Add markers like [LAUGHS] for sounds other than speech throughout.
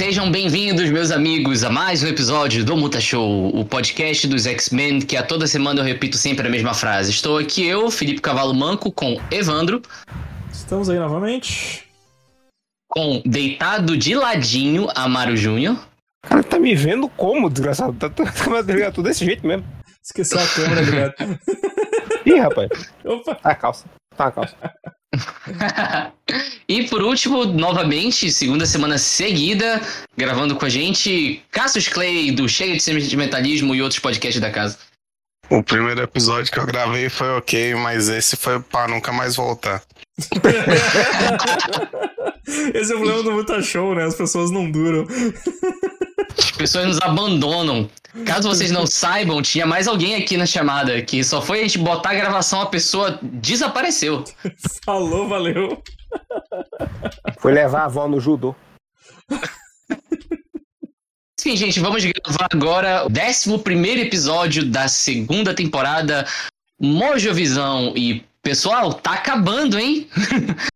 Sejam bem-vindos, meus amigos, a mais um episódio do Muta Show, o podcast dos X-Men, que a toda semana eu repito sempre a mesma frase. Estou aqui eu, Felipe Cavalo Manco, com Evandro. Estamos aí novamente. Com deitado de ladinho, Amaro Júnior. Cara, tá me vendo como, desgraçado? Tá, [LAUGHS] tá, tá, tá desse jeito mesmo. Esqueceu a câmera, ligado? Ih, rapaz. [LAUGHS] Opa! Tá a calça. Tá a calça. E por último, novamente, segunda semana seguida, gravando com a gente, Cassius Clay, do Chega de Sentimentalismo e outros podcasts da casa. O primeiro episódio que eu gravei foi ok, mas esse foi pra nunca mais voltar. [LAUGHS] Esse é o problema do Muta Show, né? As pessoas não duram. As pessoas nos abandonam. Caso vocês não saibam, tinha mais alguém aqui na chamada que só foi a gente botar a gravação, a pessoa desapareceu. [LAUGHS] Falou, valeu. Foi levar a avó no judô. Enfim, gente, vamos gravar agora o 11 episódio da segunda temporada Mojo Visão. E, pessoal, tá acabando, hein? [LAUGHS]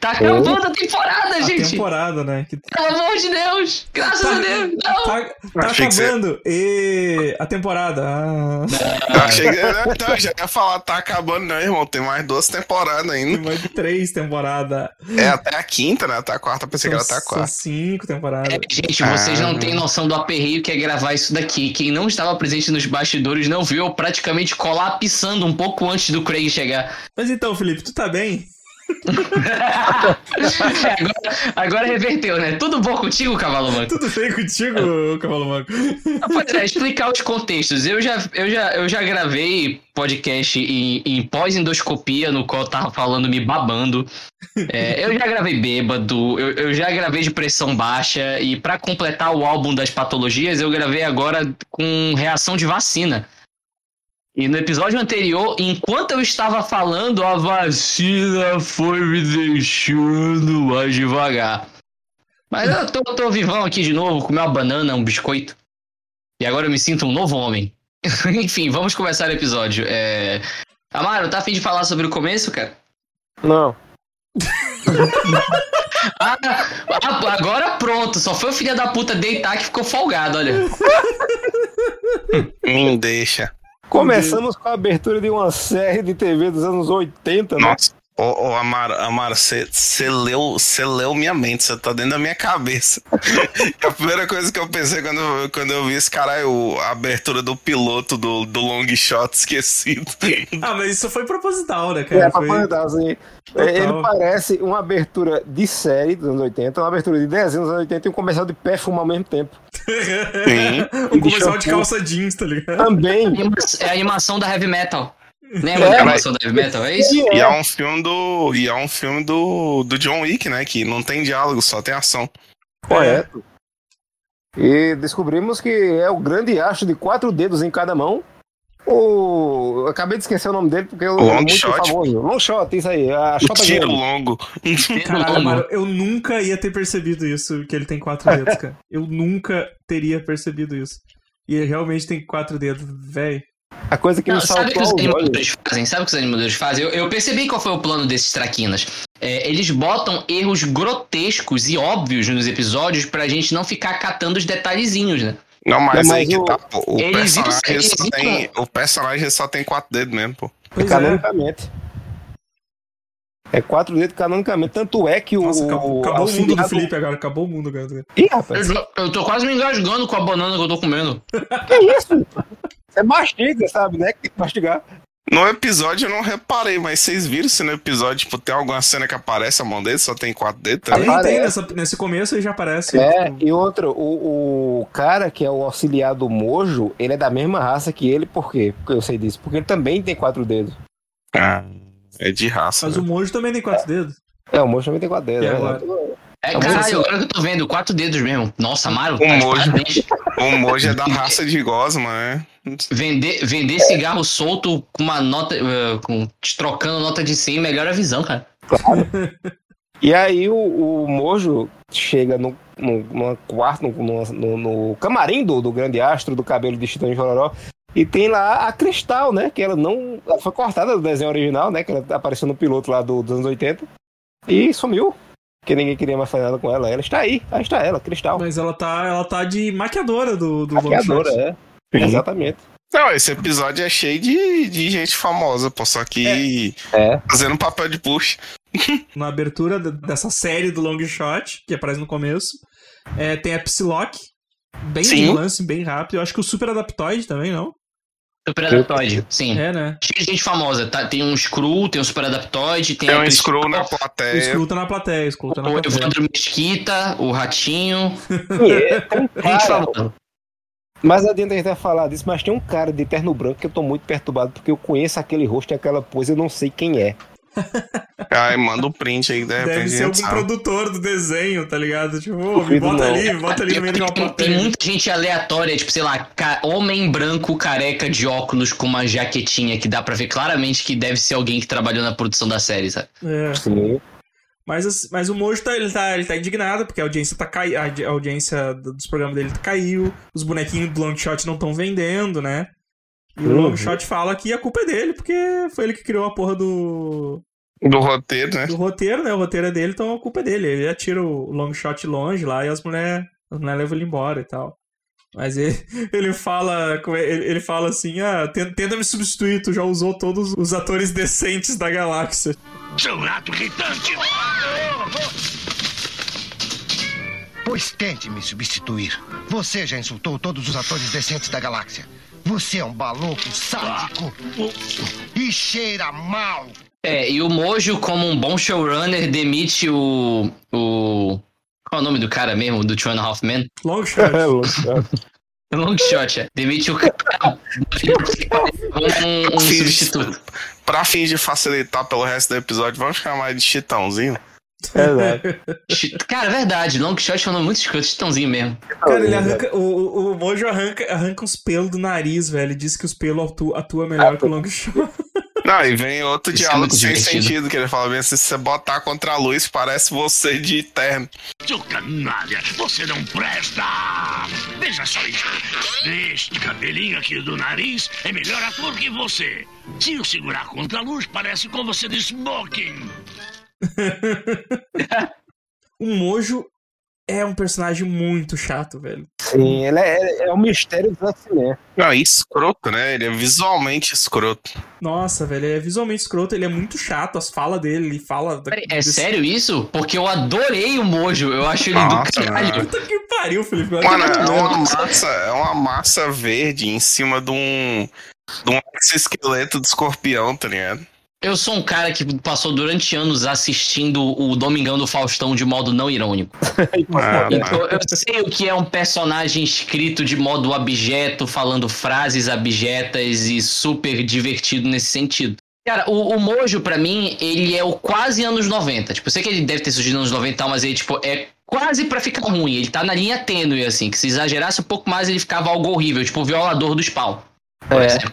tá acabando a temporada, A gente. temporada, né? Que Pelo amor de Deus! Graças Tá- a Deus! Não! tá tá acabando. E a temporada. Ah, Eu achei que então, já ia falar, tá acabando, não, irmão. Tem mais duas temporadas tem ainda. mais de três temporadas. É até a quinta, né? Até a quarta, pensei que era até a São quarta. cinco temporadas. É, gente, vocês não Ah. têm noção do aperreio que é gravar isso daqui. Quem não estava presente nos bastidores não viu praticamente colapsando um pouco antes do Craig chegar. Mas então, Felipe, tu tá bem? Agora, agora reverteu, né? Tudo bom contigo, Cavalo Manco? Tudo bem contigo, Cavalo Manco? Pois é, explicar os contextos. Eu já, eu já, eu já gravei podcast em, em pós-endoscopia, no qual eu tava falando me babando. É, eu já gravei bêbado, eu, eu já gravei de pressão baixa, e pra completar o álbum das patologias, eu gravei agora com reação de vacina. E no episódio anterior, enquanto eu estava falando, a vacina foi me deixando mais devagar. Mas eu tô, tô vivão aqui de novo, comer uma banana, um biscoito. E agora eu me sinto um novo homem. [LAUGHS] Enfim, vamos começar o episódio. É... Amaro, tá afim de falar sobre o começo, cara? Não. [LAUGHS] Ah, ah, agora pronto, só foi o filho da puta deitar que ficou folgado, olha. Me deixa. Começamos com a abertura de uma série de TV dos anos 80, né? Nossa. Ô, ô Amaro, Amaro, você leu, cê leu minha mente, você tá dentro da minha cabeça. [LAUGHS] a primeira coisa que eu pensei quando, eu- quando eu vi esse cara é a abertura do piloto do, do long shot [LAUGHS] esquecido. Ah, mas isso foi proposital, né, É, cara? pra Foi... comentar, assim. Total. Ele parece uma abertura de série dos anos 80, uma abertura de desenho dos anos 80 e um comercial de perfume ao mesmo tempo. [LAUGHS] um comercial de shampoo. calça jeans, tá ligado? Também. Anima- É a animação da Heavy Metal. Lembra É, da mas- animação da Heavy Metal? É isso? E é um filme do. E é um filme do, do John Wick, né? Que não tem diálogo, só tem ação. Correto. E descobrimos que é o grande astro de quatro dedos em cada mão. O... eu Acabei de esquecer o nome dele porque eu Long é muito shot. famoso. Long shot, isso aí. A O tiro Game. longo. [LAUGHS] Caralho, mano, eu nunca ia ter percebido isso, que ele tem quatro dedos, cara. [LAUGHS] Eu nunca teria percebido isso. E ele realmente tem quatro dedos, velho. A coisa que Não, me sabe o que saltou os animadores fazem? Sabe o que os animadores fazem? Eu, eu percebi qual foi o plano desses traquinas. É, eles botam erros grotescos e óbvios nos episódios pra gente não ficar catando os detalhezinhos, né? Não, mas, Não, aí mas que o- tá, pô. O Eles viram- personagem, eles só viram- tem, o personagem só tem quatro dedos mesmo, pô. Pois é. Canonicamente. É quatro dedos canonicamente. Tanto é que o. Nossa, acabou, acabou o mundo do Felipe agora, acabou o mundo agora. Ih, Eu, rapaz. já- eu tô quase me engasgando com a banana que eu tô comendo. Que isso? Você mastiga, sabe, né? Que tem que mastigar. No episódio eu não reparei, mas vocês viram se no episódio, tipo, tem alguma cena que aparece a mão dele, só tem quatro dedos também? Tem, nessa- nesse começo aí já aparece. É, tipo, e outro, o, o cara que é o auxiliar do Mojo, ele é da mesma raça que ele, por quê? Porque eu sei disso. Porque ele também tem quatro dedos. Ah, é de raça. Mas né? o Mojo também tem quatro dedos. É, o Mojo também tem quatro dedos. E né? É, Tá bom, caralho, agora que eu tô vendo, quatro dedos mesmo. Nossa, Amaro, tá Um de mojo. O Mojo é da raça de Gosma, né? Vender, vender cigarro solto com uma nota. eh, com, trocando nota de 100 melhora a visão, cara. [LAUGHS] E aí o, o Mojo chega no, no, numa quarto, no, no, no- no camarim do, do grande astro do cabelo de Chitão de Chororó. E tem lá a Cristal, né? Que ela não. Ela foi cortada do desenho original, né? Que ela apareceu no piloto lá do, dos anos 80. E sumiu. porque ninguém queria mais fazer nada com ela. Ela está aí, aí está ela, Cristal. Mas ela tá, ela tá de maquiadora do, do Maquiadora, Longshot. É. Exatamente. Não, esse episódio é cheio de, de gente famosa, pô, só que É. fazendo papel de push. [LAUGHS] Na abertura dessa série do Long Shot, que aparece no começo, é, tem a Psylocke, bem Sim. de lance, bem rápido. Eu acho que o Super Adaptoid também, não? Super Adaptoid, sim. É, né? Cheio de gente famosa. Tá, tem um Screw, tem um Super Adaptoid, tem, Tem a um scroll na O plateia. Screw tá na plateia, o Screw tá na o plateia. Evandro Mesquita, o Ratinho. E é, tem [LAUGHS] Gente famosa. Mas adianta a gente vai falar disso, mas tem um cara de terno branco que eu tô muito perturbado, porque eu conheço aquele rosto e aquela pose, eu não sei quem é. [LAUGHS] Ai, manda o print aí, de repente Deve ser algum sabe. produtor do desenho, tá ligado? Tipo, ô, me bota não. ali, me bota ali no meio de uma Tem, tem plateia. muita gente aleatória, tipo, sei lá, homem branco careca de óculos com uma jaquetinha que dá pra ver claramente que deve ser alguém que trabalhou na produção da série, sabe? É. Sim. Mas, as- mas o Mojo tá, ele tá, ele tá indignado, porque a audiência, tá cai, a a audiência do- dos programas dele caiu, os bonequinhos do Longshot não estão vendendo, né? E o Uhum. Longshot fala que a culpa é dele, porque foi ele que criou a porra do, Do roteiro, né? do roteiro, né? O roteiro é dele, então a culpa é dele. Ele atira o Longshot longe lá e as mulheres as mulher levam ele embora e tal. Mas ele, [LAUGHS] ele fala ele, ele fala assim, ah, tenta, tenta me substituir, tu já usou todos os atores decentes da galáxia. Seu rato irritante! Pois tente me substituir. Você já insultou todos os atores decentes da galáxia. Você é um baloco sádico e cheira mal. É, e o Mojo, como um bom showrunner, demite o. o. Qual é o nome do cara mesmo? Do Two and a Half Men? Longshot. O [LAUGHS] Longshot, é. Demite o cara como um, um substituto. Pra fim de facilitar pelo resto do episódio, vamos chamar de Chitãozinho. Exato. [LAUGHS] Chi- Cara, é verdade, Longshot é nome muito escroto, chitãozinho mesmo. Cara, ele arranca. O, o, Mojo arranca, arranca uns pelos do nariz, velho. Ele diz que os pelos atua, atua melhor que o Longshot. [LAUGHS] Não, e vem outro Isso é diálogo muito sem divertido. sentido, que ele fala bem assim, se você botar contra a luz, parece você de terno. Seu canalha, você não presta! Veja só isso. Este cabelinho aqui do nariz é melhor ator que você. Se o segurar contra a luz, parece com você de smoking. [LAUGHS] O Mojo é um personagem muito chato, velho. Sim, ele é, é um mistério do X-Men. Não, e escroto, né? Ele é visualmente escroto. Nossa, velho, ele é visualmente escroto, ele é muito chato, as falas dele, ele fala. Da, É desse- sério isso? Porque eu adorei o Mojo, eu acho ele Nossa, do caralho. mano. Puta que pariu, Felipe. Mano, é uma massa, é uma massa verde em cima de um. de um exoesqueleto de escorpião, tá ligado? Eu sou um cara que passou durante anos assistindo o Domingão do Faustão de modo não irônico. [LAUGHS] Ah, Então eu sei o que é um personagem escrito de modo abjeto, falando frases abjetas e super divertido nesse sentido. Cara, o, o Mojo, pra mim, ele é o quase anos 90. Tipo, eu sei que ele deve ter surgido nos anos 90 e tal, mas ele, tipo, é quase pra ficar ruim. Ele tá na linha tênue, assim, que se exagerasse um pouco mais, ele ficava algo horrível, tipo o violador do spawn. Por É. exemplo.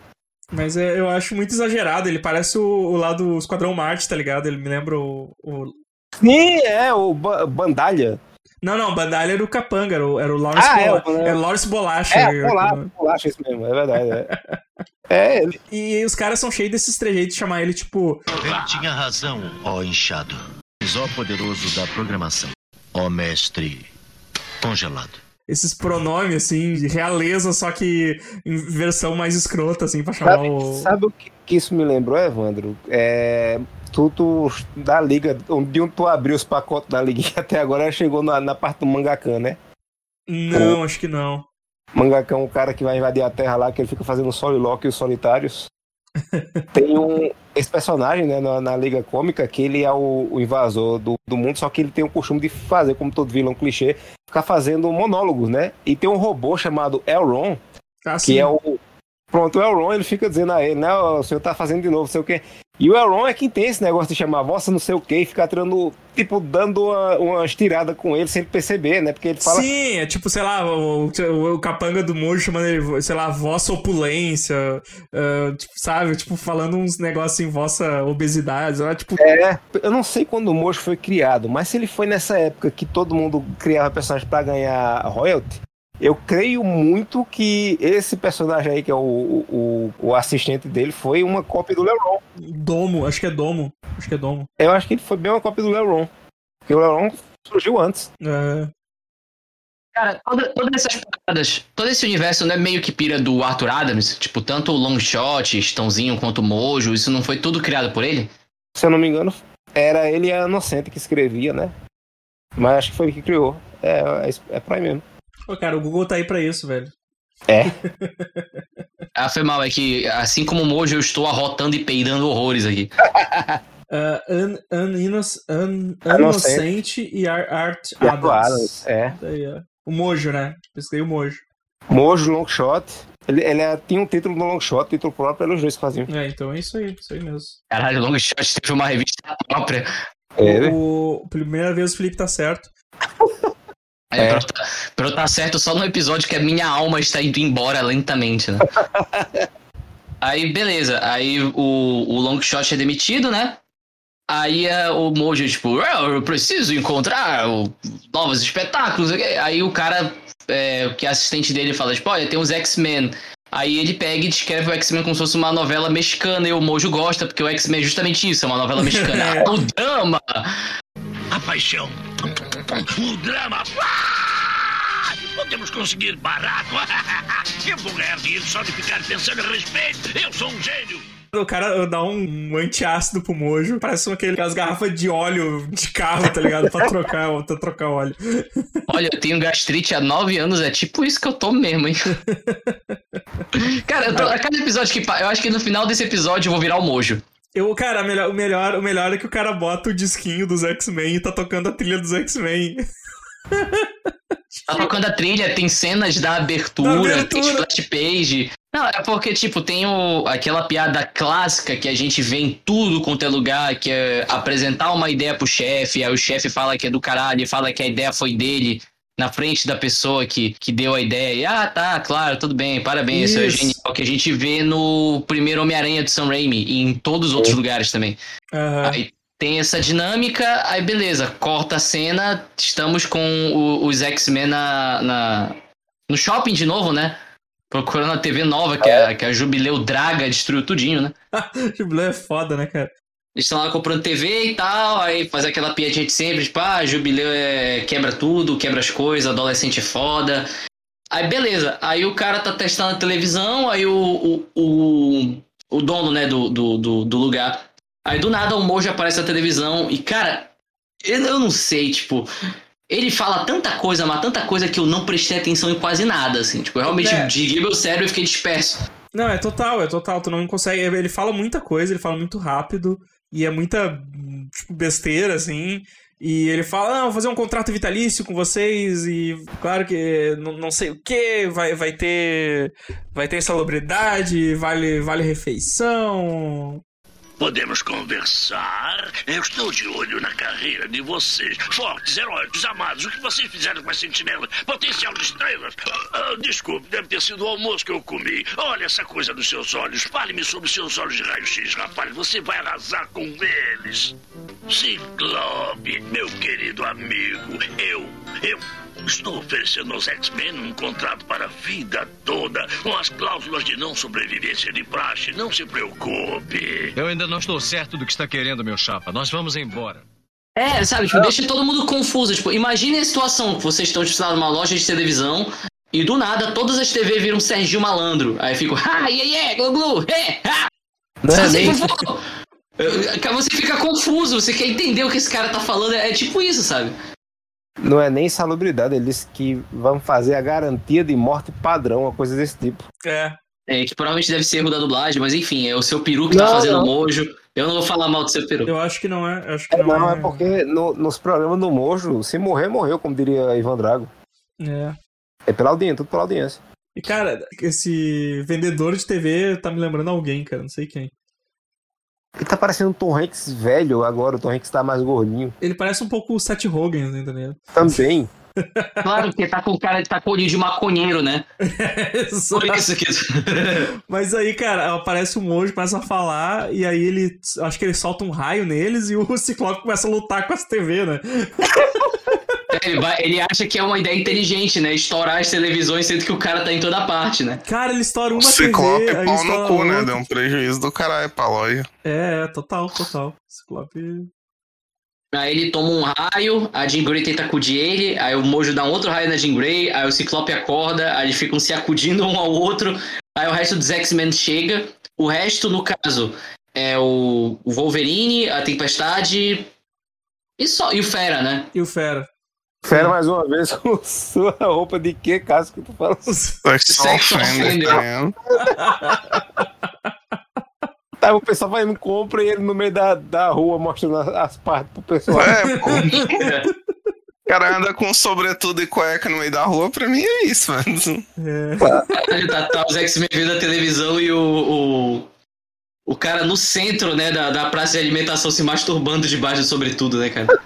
Mas é, eu acho muito exagerado, ele parece o, o lá do Esquadrão Marte, tá ligado? Ele me lembra o. o- Sim, é, o Ba- Bandalha. Não, não, Bandalha era o Capanga, era o, era o Lawrence, Ah, é, o- era o Lawrence Bolacha. É, bolacha, bolacha isso mesmo, é verdade. É, é ele- E os caras são cheios desses trejeitos de chamar ele, tipo, Ele tinha razão, ó inchado. Ó poderoso da programação. Ó mestre congelado. Esses pronomes, assim, de realeza, só que em versão mais escrota, assim, pra chamar Sabe, o. sabe o que, que isso me lembrou, Evandro? É, tu, tu da liga, de onde tu abriu os pacotes da liga [LAUGHS] até agora chegou na, na parte do Mangakan, né? Não, acho que não. Mangakan é um cara que vai invadir a Terra lá, que ele fica fazendo Soliloque e os Solitários. Tem um. Esse personagem, né, na, na Liga Cômica, que ele é o, o invasor do, do mundo, só que ele tem o costume de fazer, como todo vilão clichê, ficar fazendo monólogos, né? E tem um robô chamado Elron, Assim, que é o. Pronto, o Elron ele fica dizendo a ele, né? "Ó, O senhor tá fazendo de novo, sei o quê. E o Elron é quem tem esse negócio de chamar vossa não sei o quê e ficar tirando, tipo, dando uma, estirada com ele sem ele perceber, né? Porque ele fala. Sim, é tipo, sei lá, o, o, o capanga do Mojo chamando ele, sei lá, vossa opulência, ah, tipo, sabe? Tipo, falando uns negócios assim, vossa obesidade, lá, tipo, É, eu não sei quando o Mojo foi criado, mas se ele foi nessa época que todo mundo criava personagem pra ganhar royalty, eu creio muito que esse personagem aí, que é o, o, o assistente dele, foi uma cópia do Leron. Domo, acho que é Domo, acho que é Domo. Eu acho que ele foi bem uma cópia do Leron. Porque o Leolon surgiu antes. É, Cara, toda- todas essas paradas, todo esse universo não é meio que pira do Arthur Adams? Tipo, tanto o Longshot, Stãozinho quanto o Mojo, isso não foi tudo criado por ele? Se eu não me engano, era ele e a Inocente que escrevia, né? Mas acho que foi ele que criou. É, é, é por aí mesmo. Pô, cara, o Google tá aí pra isso, velho. É. [LAUGHS] Ah, foi mal, é que assim como o Mojo, eu estou arrotando e peidando horrores aqui. Uh, [LAUGHS] An, An, Inos, An, Inocente. Inocente e Ar, Art E Arthur Adams. É. Daí. O Mojo, né? Pesquei o Mojo. Mojo, Longshot. Ele, ele é- tinha um título no Longshot, título próprio, eram os dois que faziam. É, então é isso aí, isso aí mesmo. Caralho, Longshot teve uma revista própria. É, O, primeira vez o Felipe tá certo. [LAUGHS] É, É. Pra, eu tá- pra eu estar certo só no episódio que a minha alma está indo embora lentamente, né? [LAUGHS] aí, beleza. Aí o, o Longshot é demitido, né? Aí é, o Mojo, tipo, "Ah, eu preciso encontrar o- novos espetáculos. Aí o cara, é, que é assistente dele, fala, tipo, olha, tem uns X-Men. Aí ele pega e descreve o X-Men como se fosse uma novela mexicana e o Mojo gosta, porque o X-Men é justamente isso, é uma novela mexicana. É. [LAUGHS] o drama! A paixão. O drama. Ah! Podemos conseguir barato. [LAUGHS] Eu vou ganhar dinheiro só de ficar pensando a respeito. Eu sou um gênio. O cara dá um antiácido pro Mojo. Parece aquele- aquelas garrafas de óleo de carro, tá ligado? pra trocar, [LAUGHS] pra trocar óleo. Olha, eu tenho gastrite há nove anos, é tipo isso que eu tomo mesmo, hein? [LAUGHS] Cara, eu tô- a cada episódio que eu acho que no final desse episódio eu vou virar o mojo. Eu, cara, o melhor, o, melhor, o melhor é que o cara bota o disquinho dos X-Men e tá tocando a trilha dos X-Men. Tá tocando a trilha, tem cenas da abertura, Da abertura. tem splash page. Não, é porque, tipo, tem o, aquela piada clássica que a gente vê em tudo quanto é lugar, que é apresentar uma ideia pro chefe, aí o chefe fala que é do caralho, e fala que a ideia foi dele, na frente da pessoa que, que deu a ideia. E, ah, tá, claro, tudo bem, parabéns, isso é Isso. genial. Que a gente vê no primeiro Homem-Aranha do Sam Raimi e em todos os outros lugares também. Aham. Aí tem essa dinâmica, aí beleza, corta a cena, estamos com o- os X-Men na, na- no shopping de novo, né? Procurando a TV nova, que, a, que a Jubileu Draga destruiu tudinho, né? [LAUGHS] Jubileu é foda, né, cara? Eles estão lá comprando TV e tal, aí faz aquela piadinha de sempre, tipo, ah, Jubileu é, quebra tudo, quebra as coisas, adolescente é foda. Aí beleza, aí o cara tá testando a televisão, aí o, o, o, o dono, né, do, do, do, do lugar. Aí do nada o Mojo aparece na televisão e, cara, eu, eu não sei, tipo. Ele fala tanta coisa, mas tanta coisa que eu não prestei atenção em quase nada, assim. Tipo, eu realmente É. desliguei meu cérebro e fiquei disperso. Não, é total, é total. Tu não consegue. Ele fala muita coisa, ele fala muito rápido. E é muita, tipo, besteira, assim. E ele fala, não, vou fazer um contrato vitalício com vocês e claro que não, não sei o que, vai, vai ter vai ter salubridade, vale, vale refeição. Podemos conversar. Eu estou de olho na carreira de vocês. Fortes, heróicos, amados. O que vocês fizeram com a sentinela? Potencial de estrelas. Ah, desculpe, deve ter sido o almoço que eu comi. Olha essa coisa nos seus olhos. Fale-me sobre seus olhos de raio-x, rapaz. Você vai arrasar com eles. Ciclope, meu querido amigo. Eu, eu Estou oferecendo aos X-Men um contrato para a vida toda, com as cláusulas de não sobrevivência de praxe. Não se preocupe. Eu ainda não estou certo do que está querendo, meu chapa. Nós vamos embora. É, sabe, tipo, deixa todo mundo confuso. Tipo, imagine a situação que vocês estão tipo, numa loja de televisão e do nada todas as TV viram Serginho Malandro. Aí fica, [LAUGHS] ah, yeah, yeah, glu, glu, é, ah, Não é assim, Você fica confuso, você quer entender o que esse cara tá falando. É tipo isso, sabe? Não é nem salubridade, eles que vão fazer a garantia de morte padrão, uma coisa desse tipo. É. É, que provavelmente deve ser erro da dublagem, mas enfim, é o seu peru que tá Não, fazendo não. mojo. Eu não vou falar mal do seu peru. Eu acho que não é. Acho que É, não, não, é porque no- nos programas do Mojo, se morrer, morreu, como diria Ivan Drago. É. É pela audiência, tudo pela audiência. E, cara, esse vendedor de TV tá me lembrando alguém, cara. Não sei quem. Ele tá parecendo um Tom Hanks velho agora, o Tom Hanks tá mais gordinho. Ele parece um pouco o Seth Rogen, tá entendeu? Também. [LAUGHS] Claro, porque tá com cara, tá com olho de maconheiro, né? [LAUGHS] Por isso que. [LAUGHS] Mas aí, cara, aparece o Mojo, começa a falar, e aí ele. Acho que ele solta um raio neles e o Ciclope começa a lutar com as TV, né? Ele, vai- ele acha que é uma ideia inteligente, né? Estourar as televisões, sendo que o cara tá em toda parte, né? Cara, ele estoura uma O Ciclope TV, pau no cu, né? Deu um prejuízo do caralho pra loja. É, é, total, total. Ciclope. Aí ele toma um raio, a Jean Grey tenta acudir ele, aí o Mojo dá um outro raio na Jean Grey, aí o Ciclope acorda, aí eles ficam se acudindo um ao outro, aí o resto dos X-Men chega. O resto, no caso, é o, o Wolverine, a Tempestade e só e o Fera, né? E o Fera. Fera mais uma vez com sua roupa de que caso que tu fala? Sexual Sex offender, né? [LAUGHS] Tá, o pessoal vai e compra e ele no meio da, da rua mostrando as, as partes pro pessoal. É, pô. [LAUGHS] O cara anda com sobretudo e cueca no meio da rua, pra mim é isso, mano. É. Aí tá, tá os X-Men vendo a televisão e o, o, o cara no centro, né, da, da praça de alimentação se masturbando debaixo do sobretudo, né, cara?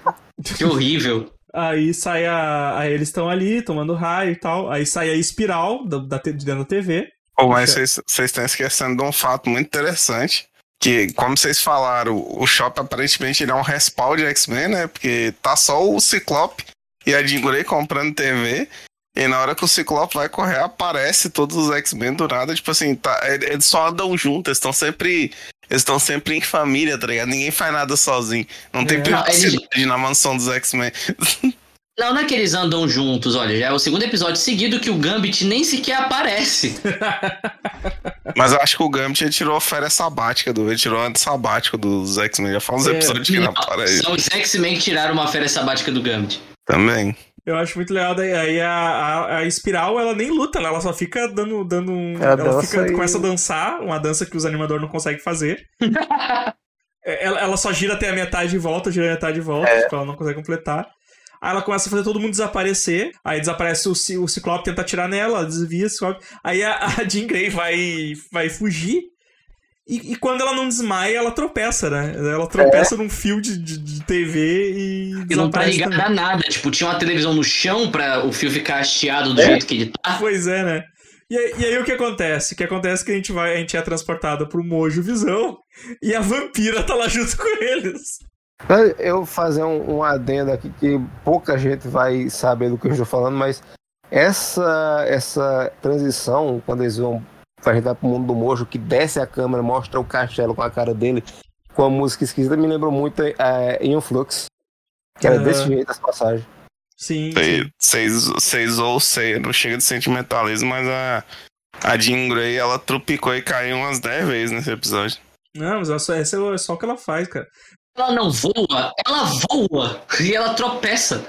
Que horrível. Aí sai a. Aí eles estão ali tomando raio e tal. Aí sai a espiral da, da, de dentro da TV. Pô, mas vocês estão esquecendo de um fato muito interessante. Que, como vocês falaram, o Shop aparentemente ele é um respawn de X-Men, né? Porque tá só o Ciclope e a Jean Grey comprando TV. E na hora que o Ciclope vai correr, aparece todos os X-Men do nada. Tipo assim, tá, eles só andam juntos, eles estão sempre. Eles estão sempre em família, tá ligado? Ninguém faz nada sozinho. Não tem É. privacidade na mansão dos X-Men. [LAUGHS] Não, não é que eles andam juntos, olha, já é o segundo episódio seguido que o Gambit nem sequer aparece. [LAUGHS] Mas eu acho que o Gambit ele tirou a férias sabática do. Ele tirou ano sabático dos X-Men. Já fala uns É. episódios que ele Não, aparece. são os X-Men que tiraram uma férias sabática do Gambit. Também. Eu acho muito legal. Daí aí a, a, a espiral, ela nem luta, né? Ela só fica dando, dando um. Ela Ela, fica, e- começa a dançar, uma dança que os animadores não conseguem fazer. [LAUGHS] É, ela, ela só gira até a metade e volta, gira a metade e volta, tipo, ela não consegue completar. Aí ela começa a fazer todo mundo desaparecer. Aí desaparece o, o Ciclope, tenta atirar nela, ela desvia o Ciclope. Aí a, a Jean Grey vai, vai fugir. E, e quando ela não desmaia, ela tropeça, né? Ela tropeça num fio de, de, de TV e. E não tá ligado também. a nada. Tipo, tinha uma televisão no chão pra o fio ficar hasteado do jeito que ele tá. Pois é, né? E, aí- e aí o que acontece? O que acontece é que a gente vai, a gente é transportado pro Mojo Visão e a vampira tá lá junto com eles. Eu vou fazer um, um adendo aqui que pouca gente vai saber do que eu estou falando, mas essa, essa transição, quando eles vão pra gente vai pro mundo do Mojo, que desce a câmera, mostra o castelo com a cara dele, com a música esquisita, me lembrou muito é, Ian Flux. Que era Aham. desse jeito as passagens. Sim. sim. Vocês ou sei, não chega de sentimentalismo, mas a, a Jean Grey ela trupicou e caiu umas 10 vezes nesse episódio. Não, mas essa é só o que ela faz, cara. Ela não voa, ela voa e ela tropeça.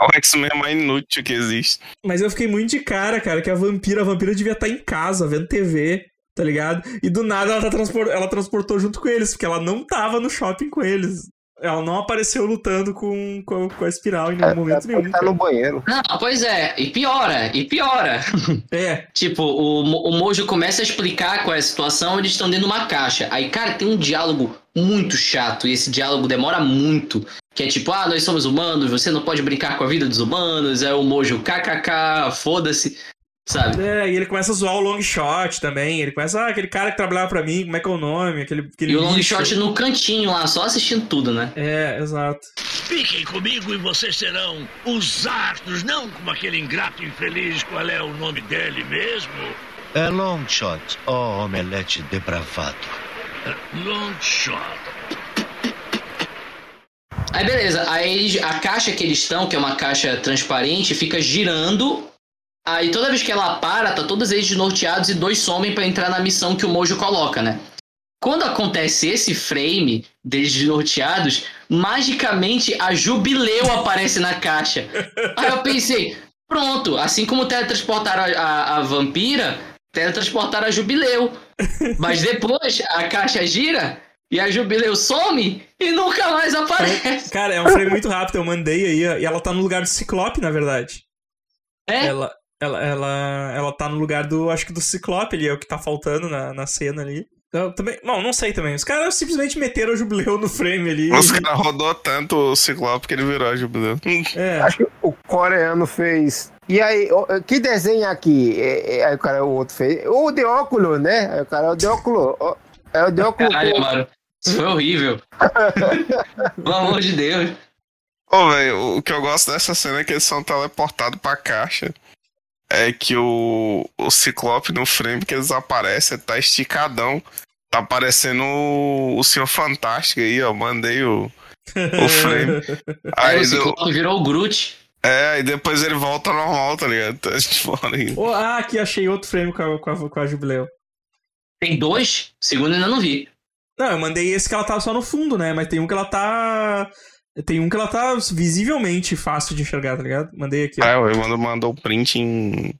É o X-Men mais inútil que existe. Mas eu fiquei muito de cara, cara, que a vampira, a vampira devia estar em casa, vendo TV, tá ligado? E do nada ela, tá transpor... ela transportou junto com eles, porque ela não tava no shopping com eles. Ela não apareceu lutando com, com, com a espiral em nenhum momento Ela nenhum. tá no banheiro. Não, pois é, e piora, e piora. [LAUGHS] É, Tipo, o, o Mojo começa a explicar qual é a situação, eles estão dentro de uma caixa. Aí, cara, tem um diálogo muito chato, e esse diálogo demora muito. Que é tipo, ah, nós somos humanos, você não pode brincar com a vida dos humanos. É o Mojo, kkk, foda-se, sabe? É, e ele começa a zoar o long shot também. Ele começa, ah, aquele cara que trabalhava pra mim, como é que é o nome? Aquele, aquele E o long lixo. shot no cantinho lá, só assistindo tudo, né? É, exato. Fiquem comigo e vocês serão os astros, não como aquele ingrato infeliz. Qual é o nome dele mesmo? É long shot, ó omelete depravado. Long Shot. Aí beleza, aí a caixa que eles estão, que é uma caixa transparente, fica girando. Aí toda vez que ela para, tá todos eles desnorteados e dois somem pra entrar na missão que o Mojo coloca, né? Quando acontece esse frame deles desnorteados, magicamente a Jubileu aparece na caixa. Aí eu pensei, pronto, assim como teletransportaram a, a, a vampira, teletransportaram a Jubileu. Mas depois a caixa gira e a Jubileu some e nunca mais aparece. Cara, é um frame muito rápido, eu mandei aí, e ela tá no lugar do Ciclope, na verdade. É? Ela, ela, ela, ela tá no lugar do, acho que do Ciclope ali, é o que tá faltando na, na cena ali. Eu também, bom, não sei também. Os caras simplesmente meteram o Jubileu no frame ali. Os caras rodou tanto o Ciclope que ele virou a jubileu. É, Acho que o coreano fez. E aí, que desenho aqui? É, é, aí o cara, o outro fez. O de óculos, né? Aí o cara, o de óculos. É o de óculos. Caralho, mano. Isso foi horrível. [LAUGHS] Pelo amor de Deus. Ô, velho, o que eu gosto dessa cena é que eles são teleportados pra caixa. É que o, o Ciclope no frame que eles aparecem tá esticadão. Tá parecendo o, o Senhor Fantástico aí, ó. Mandei o. o frame. [LAUGHS] Aí Aí, o Ciclope virou o Groot. é, aí depois ele volta normal, tá ligado? Tá. Oh, ah, aqui achei outro frame com a, com a, com a Jubileu. Tem dois? Segundo ainda não vi. Não, eu mandei esse que ela tá só no fundo, né? Mas tem um que ela tá. Tem um que ela tá visivelmente fácil de enxergar, tá ligado? Mandei aqui. ó. Ah, o Evandro mandou o print em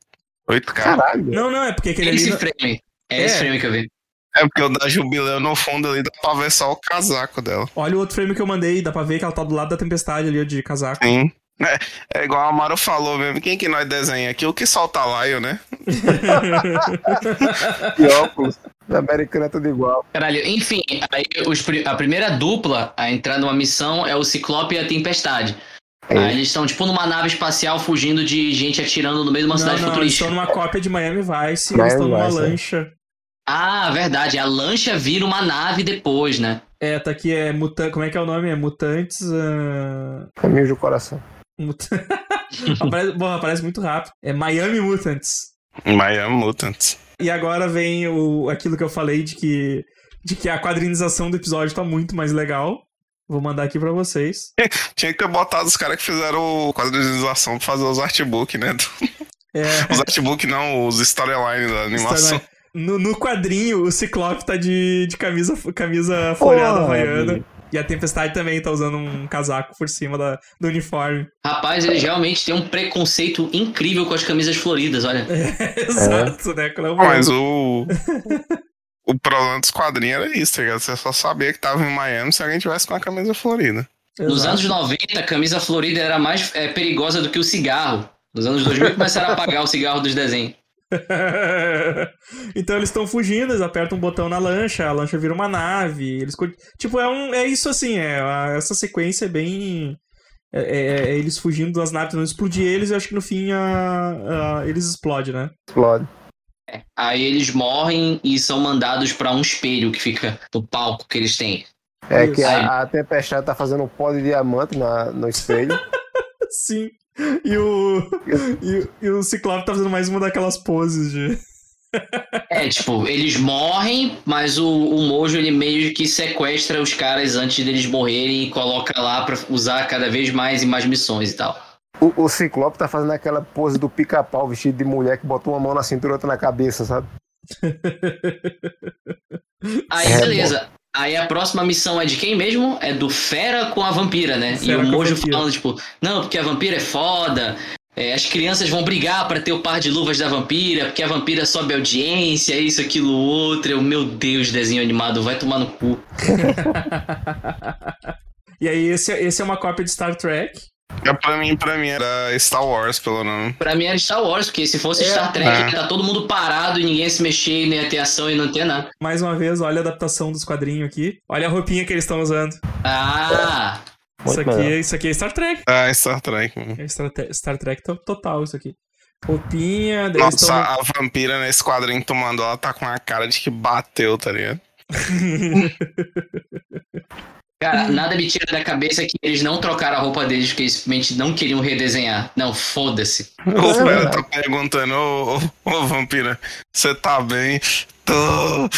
8K. Caralho. Não, não, é porque aquele ali. esse não- frame. É, É. esse frame que eu vi. É porque o da Jubileu no fundo ali dá pra ver só o casaco dela. Olha o outro frame que eu mandei, dá pra ver que ela tá do lado da tempestade ali, ó, de casaco. Sim. É, é igual a Amaro falou mesmo. Quem que nós desenha aqui? O que solta Lion, né? [LAUGHS] [LAUGHS] E óculos. Da americana é tudo igual. Caralho, enfim, aí os a primeira dupla a entrar numa missão é o Ciclope e a Tempestade. É. Aí eles estão tipo numa nave espacial fugindo de gente atirando no meio de uma não, cidade não, eles futurística. estão numa cópia de Miami Vice, Miami eles estão numa Vice, é. lancha. Ah, verdade. A lancha vira uma nave depois, né? É, tá aqui, é mutan... Como é que é o nome? É Mutantes. ah, Caminho do coração. Mut... [LAUGHS] aparece... Bom, aparece muito rápido. É Miami Mutants. Miami Mutants. E agora vem o... aquilo que eu falei de que... de que a quadrinização do episódio tá muito mais legal. Vou mandar aqui pra vocês. [LAUGHS] Tinha que ter botado os caras que fizeram quadrinização pra fazer os artbook, né? [LAUGHS] É. Os artbook não, os storyline da animação. No, no quadrinho, o Ciclope tá de, de camisa, camisa floreada Porra, havaiana. amigo. E a Tempestade também tá usando um casaco por cima da, do uniforme. Rapaz, eles realmente têm um preconceito incrível com as camisas floridas, olha. [LAUGHS] Exato, né? Qual é o Mas o. O problema dos quadrinhos era isso, tá ligado? Você só sabia que tava em Miami se alguém tivesse com a camisa florida. Nos Exato. anos 90, a camisa florida era mais é, perigosa do que o cigarro. Nos anos 2000 começaram a apagar o cigarro dos desenhos. [LAUGHS] então eles estão fugindo, eles apertam um botão na lancha, a lancha vira uma nave. Eles tipo é um é isso assim, é essa sequência é bem é, é- é eles fugindo das naves, não explodir eles, eu acho que no fim a, a- eles explodem, né? Explode. Aí eles morrem e são mandados pra um espelho que fica no palco que eles têm. É Isso. que a, a Tempestade tá fazendo um pó de diamante na, no espelho. [LAUGHS] Sim. E o [LAUGHS] e, e o Ciclope tá fazendo mais uma daquelas poses de [LAUGHS] É, tipo, eles morrem, mas o, o Mojo ele meio que sequestra os caras antes deles morrerem e coloca lá pra usar cada vez mais e mais missões e tal. O, o Ciclope tá fazendo aquela pose do pica-pau vestido de mulher que botou uma mão na cintura e outra na cabeça, sabe? Aí, É, beleza. Aí a próxima missão é de quem mesmo? É do Fera com a Vampira, né? e Fera o com a Mojo falando, tipo, não, porque a Vampira é foda. é, as crianças vão brigar pra ter o par de luvas da Vampira, porque a Vampira sobe audiência, isso, aquilo, outro. Eu, meu Deus, desenho animado, vai tomar no cu. [LAUGHS] E aí esse, esse é uma cópia de Star Trek. É, pra mim, pra mim era Star Wars, pelo nome. Pra mim era Star Wars, porque se fosse É. Star Trek, É. ia tá todo mundo parado e ninguém ia se mexer, não ia ter ação e não ter nada. Mais uma vez, olha a adaptação dos quadrinhos aqui. Olha a roupinha que eles estão usando. Ah! Isso aqui, é, isso aqui é Star Trek. Ah, Star Trek. mano. É Star, Star Trek to- total, isso aqui. Roupinha, Nossa, estão. a vampira nesse quadrinho que tu mandou, ela tá com a cara de que bateu, tá ligado? [LAUGHS] [LAUGHS] Cara, nada me tira da cabeça que eles não trocaram a roupa deles porque eles simplesmente não queriam redesenhar. Não, foda-se. O verdade. tá perguntando, ô, ô, ô vampira, você tá bem? Tô. [LAUGHS]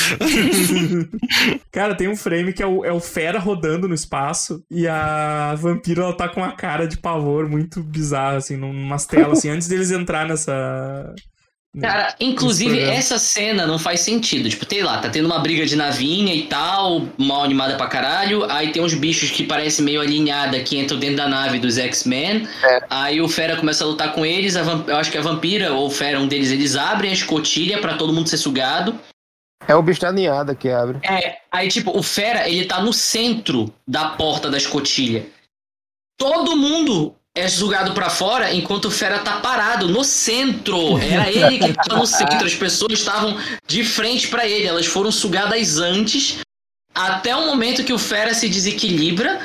Cara, tem um frame que é o, é o Fera rodando no espaço e a vampira ela tá com uma cara de pavor muito bizarra, assim, numas telas, assim, antes deles entrar nessa. Cara, inclusive essa cena não faz sentido. Tipo, tem lá, tá tendo uma briga de navinha e tal, mal animada pra caralho. Aí tem uns bichos que parecem meio alinhada que entram dentro da nave dos X-Men. Aí o Fera começa a lutar com eles. Eu acho que a vampira ou o Fera, um deles, eles abrem a escotilha pra todo mundo ser sugado. É o bicho da ninhada que abre. É, aí tipo, o Fera, ele tá no centro da porta da escotilha. Todo mundo é sugado pra fora enquanto o Fera tá parado no centro. Era ele que tava no centro, as pessoas estavam de frente pra ele, elas foram sugadas antes até o momento que o Fera se desequilibra,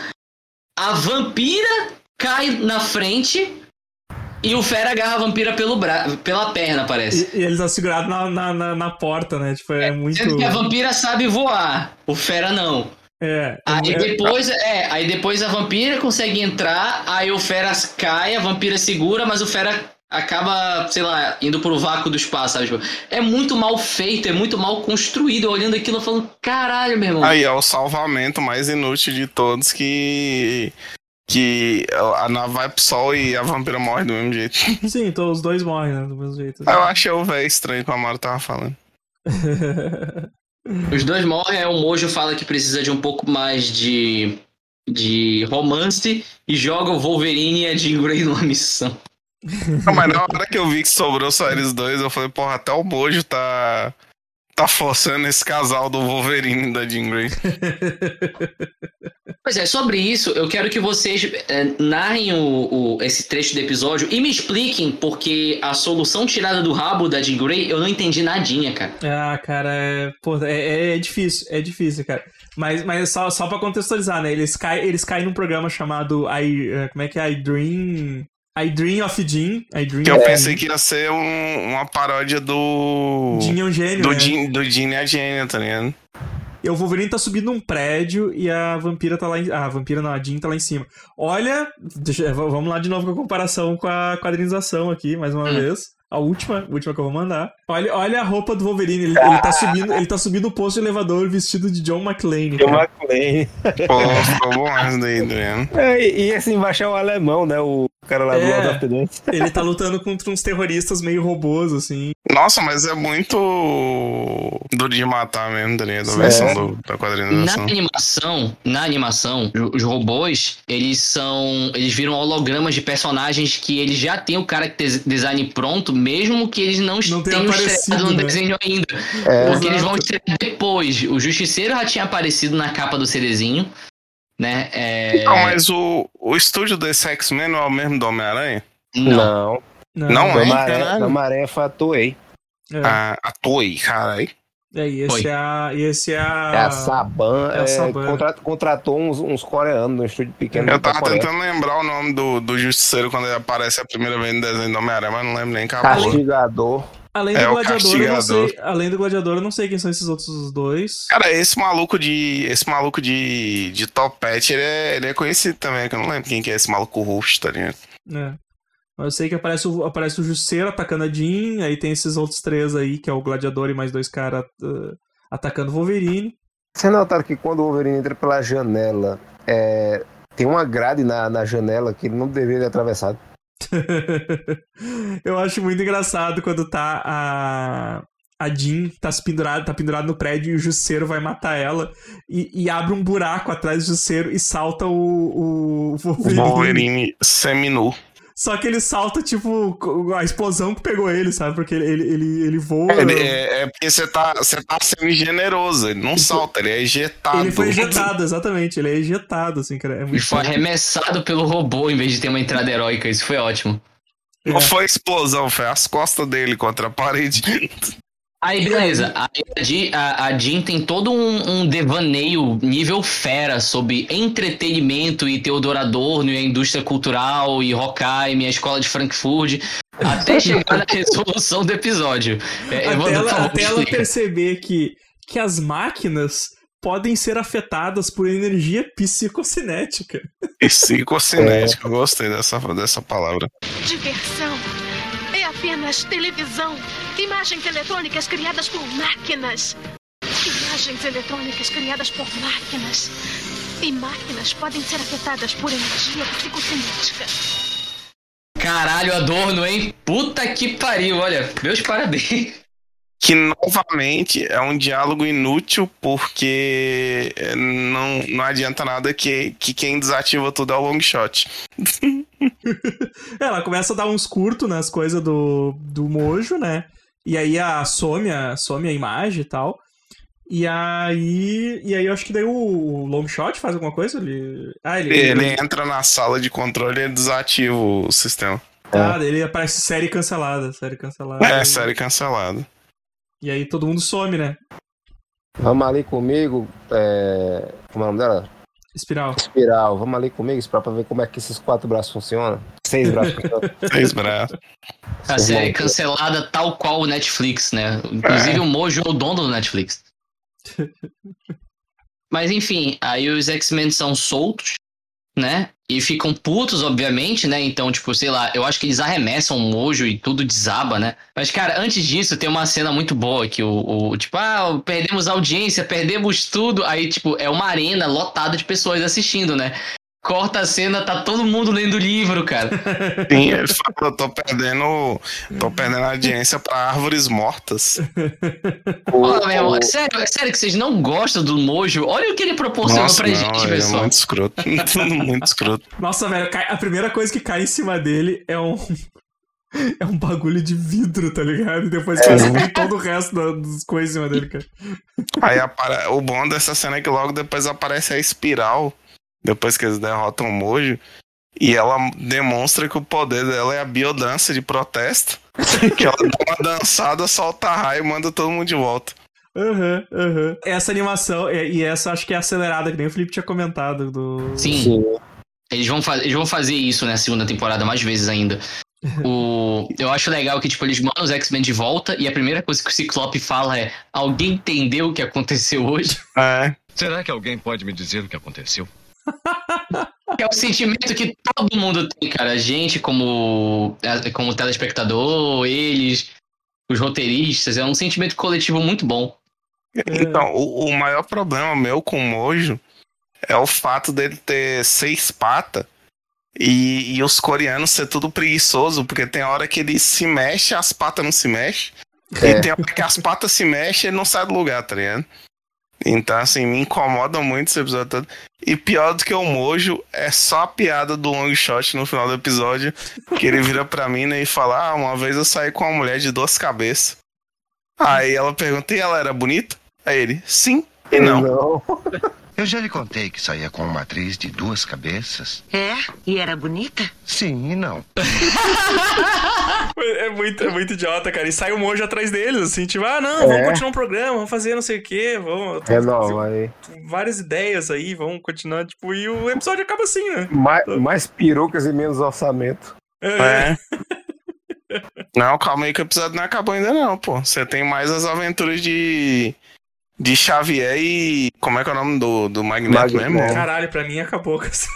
a vampira cai na frente e o Fera agarra a vampira pelo bra... pela perna, parece. E, e eles estão segurados na, na, na, na porta, né? Tipo, é, muito. Sendo que a vampira sabe voar, o Fera não. É. Aí é- depois, é, aí depois a vampira consegue entrar, aí o Fera cai, a vampira segura, mas o Fera acaba, sei lá, indo pro vácuo do espaço, sabe? Tipo, é muito mal feito, é muito mal construído. Olhando aquilo, eu falando, caralho, meu irmão. Aí é o salvamento mais inútil de todos que. Que a nave vai pro sol e a vampira morre do mesmo jeito. [LAUGHS] Sim, então os dois morrem, né? Do mesmo jeito. Eu achei o velho estranho que o Amaro tava falando. [LAUGHS] Os dois morrem, o Mojo fala que precisa de um pouco mais de, de romance e joga o Wolverine e a Jean Grey numa missão. Não, mas na hora que eu vi que sobrou só eles dois, eu falei, porra, até o Mojo tá. Tá forçando esse casal do Wolverine e da Jean Grey. [LAUGHS] Pois é, sobre isso, eu quero que vocês eh, narrem o, o- esse trecho do episódio e me expliquem porque a solução tirada do rabo da Jean Grey eu não entendi nadinha, cara. Ah, cara, é, pô, é, é difícil, é difícil, cara. Mas, mas só, só pra contextualizar, né? Eles caem, eles caem num programa chamado I, eh, como é que é? I Dream... I Dream of Jean. I Dream Que eu pensei que ia ser um- uma paródia do. Jean é um gênio, do né? Jean, do Jean e a Jenny, tá ligado? E o Wolverine tá subindo num prédio e a vampira tá lá em... Ah, a vampira não, a Jean tá lá em cima. Olha, deixa- vamos lá de novo com a comparação com a quadrinização aqui, mais uma vez. A última, a última que eu vou mandar. Olha, olha a roupa do Wolverine, ele, ele tá subindo, ele tá subindo o posto de elevador vestido de John McClane. John cara. McClane. Pô, ficou bom essa daí? É, e, e esse embaixo é o alemão, né? O cara lá do É. Lord of the Dance. [LAUGHS] Ele tá lutando contra uns terroristas meio robôs, assim. Nossa, mas é muito duro de matar mesmo, tá ligado? A Sim. versão É. do, da Na quadrinização. animação, na animação, os robôs, eles são. Eles viram hologramas de personagens que eles já têm o character design pronto, mesmo que eles não, Não tenha tenham estreado no né? desenho ainda. É. Porque eles Exato. vão estrear depois. O Justiceiro já tinha aparecido na capa do CDzinho, né? É... Não, mas o, o estúdio desse X-Men não é o mesmo do Homem-Aranha? Não. Não, Não é? Homem-Aranha foi a Toei. É, Ah, a Toei, caralho. É, e esse é a. E esse é a. É a Saban. é a é, Saban. contrat- contratou uns, uns coreanos no estúdio pequeno. Eu tava tentando lembrar o nome do, do Justiceiro quando ele aparece a primeira vez no desenho do Homem-Aranha, mas não lembro nem acabou. Castigador. Além do É o gladiador, eu não castigador. sei. Além do gladiador, eu não sei quem são esses outros dois. Cara, esse maluco de. Esse maluco de, de topete, ele é, ele é conhecido também, que eu não lembro quem que é esse maluco roxo, tá ligado? É. Mas eu sei que aparece o, aparece o Justiceiro atacando a Jean, aí tem esses outros três aí, que é o Gladiador e mais dois caras uh, atacando o Wolverine. Você notaram que quando o Wolverine entra pela janela, é, tem uma grade na, na janela que ele não deveria ter atravessado. [LAUGHS] eu acho muito engraçado quando tá a. A Jean tá se pendurada, tá pendurada no prédio e o Justiceiro vai matar ela e, e abre um buraco atrás do Justiceiro e salta o, o O Wolverine. Wolverine seminu. Só que ele salta, tipo, a explosão que pegou ele, sabe? Porque ele, ele, ele, ele voa. Ele- é, é porque você tá, você tá sendo generoso, ele não salta, ele é ejetado. Ele foi ejetado, exatamente. Ele é ejetado, assim, cara. É E foi arremessado pelo robô em vez de ter uma entrada heróica. Isso foi ótimo. Não foi explosão, foi as costas dele contra a parede. Aí, beleza. Aí a, Jean, a, a Jean tem todo um, um devaneio nível fera sobre entretenimento e Teodoro Adorno e a indústria cultural e Hokkaido, a escola de Frankfurt, [LAUGHS] até chegar na [LAUGHS] resolução do episódio. É, Até ela, até ela perceber que, que as máquinas podem ser afetadas por energia psicocinética. Psicocinético, eu gostei dessa, dessa palavra. Diversão apenas televisão. Imagens eletrônicas criadas por máquinas. Imagens eletrônicas criadas por máquinas. E máquinas podem ser afetadas por energia psicocinética. Caralho, Adorno, hein? Puta que pariu, olha. Meus parabéns. Que novamente é um diálogo inútil, porque é, não, não adianta nada que, que quem desativa tudo é o long shot. [LAUGHS] Ela começa a dar uns curtos nas coisas do, do Mojo, né? E aí a some, a, some a imagem e tal. E aí. E aí eu acho que daí o, long shot faz alguma coisa? Ele. Ah, ele. Ele entra na sala de controle e desativa o sistema. Ah, daí ele aparece série cancelada. Série cancelada. É, série cancelada. E aí todo mundo some, né? Vamos ali comigo. É... Como é o nome dela? Espiral. Espiral. Vamos ali comigo, Espiral, pra ver como é que esses quatro braços funcionam. Seis braços [LAUGHS] funcionam. Seis braços. A série mãos. cancelada tal qual o Netflix, né? Inclusive o Mojo é o dono do Netflix. [LAUGHS] Mas enfim, aí os X-Men são soltos, né? E ficam putos, obviamente, né? Então, tipo, sei lá, eu acho que eles arremessam o mojo e tudo desaba, né? Mas, cara, antes disso, tem uma cena muito boa que o, o tipo, ah, perdemos audiência, perdemos tudo. Aí, tipo, é uma arena lotada de pessoas assistindo, né? Corta a cena, tá todo mundo lendo o livro, cara. [LAUGHS] Sim, ele fala, eu tô perdendo. tô perdendo a audiência pra árvores mortas. [LAUGHS] Olha, meu irmão, é sério, é sério que vocês não gostam do Mojo? Olha o que ele proporcionou Nossa, pra não, gente, é pessoal. muito escroto. [LAUGHS] muito escroto. Nossa, velho, a primeira coisa que cai em cima dele é um. É um bagulho de vidro, tá ligado? E depois É. todo o resto da- das coisas em cima dele, cara. Aí apare... o bom dessa cena é que logo depois aparece a espiral, depois que eles derrotam o Mojo, e ela demonstra que o poder dela é a biodança de protesto. [LAUGHS] que ela dá uma dançada, solta raio e manda todo mundo de volta. Aham, aham. Essa animação, e essa acho que é acelerada, que nem o Felipe tinha comentado. Do... Sim. Eles vão, eles vão fazer isso na segunda temporada mais vezes ainda. [LAUGHS] O, eu acho legal que, tipo, eles mandam os X-Men de volta e a primeira coisa que o Ciclope fala é: Alguém entendeu o que aconteceu hoje? É. Será que alguém pode me dizer o que aconteceu? Que é o sentimento que todo mundo tem, cara. A gente, como, é, como telespectador, eles, os roteiristas, é um sentimento coletivo muito bom. Então, o, o maior problema meu com o Mojo é o fato dele ter seis patas e, e os coreanos ser tudo preguiçoso, porque tem hora que ele se mexe, as patas não se mexem. É. E tem hora que as patas se mexem e ele não sai do lugar, tá ligado? Então, assim, me incomoda muito esse episódio todo. E pior do que o Mojo é só a piada do long shot no final do episódio, que ele vira pra mim né, e fala: Ah, uma vez eu saí com uma mulher de duas cabeças. Aí ela pergunta: E ela era bonita? Aí ele: Sim e não. Não. [LAUGHS] Eu já lhe contei que saía com uma atriz de duas cabeças. É? E era bonita? Sim e não. É muito, é muito idiota, cara. E sai o monge atrás deles, assim, tipo, ah, não, vamos É. continuar um programa, vamos fazer não sei o quê, vamos. É não, aí. Várias ideias aí, vamos continuar, tipo, e o episódio acaba assim, né? Mais, mais perucas e menos orçamento. É. Não, calma aí que o episódio não acabou ainda não, pô. Você tem mais as aventuras de. De Xavier e. Como é que é o nome do, do Magneto Magneto. mesmo? Caralho, pra mim acabou com essa.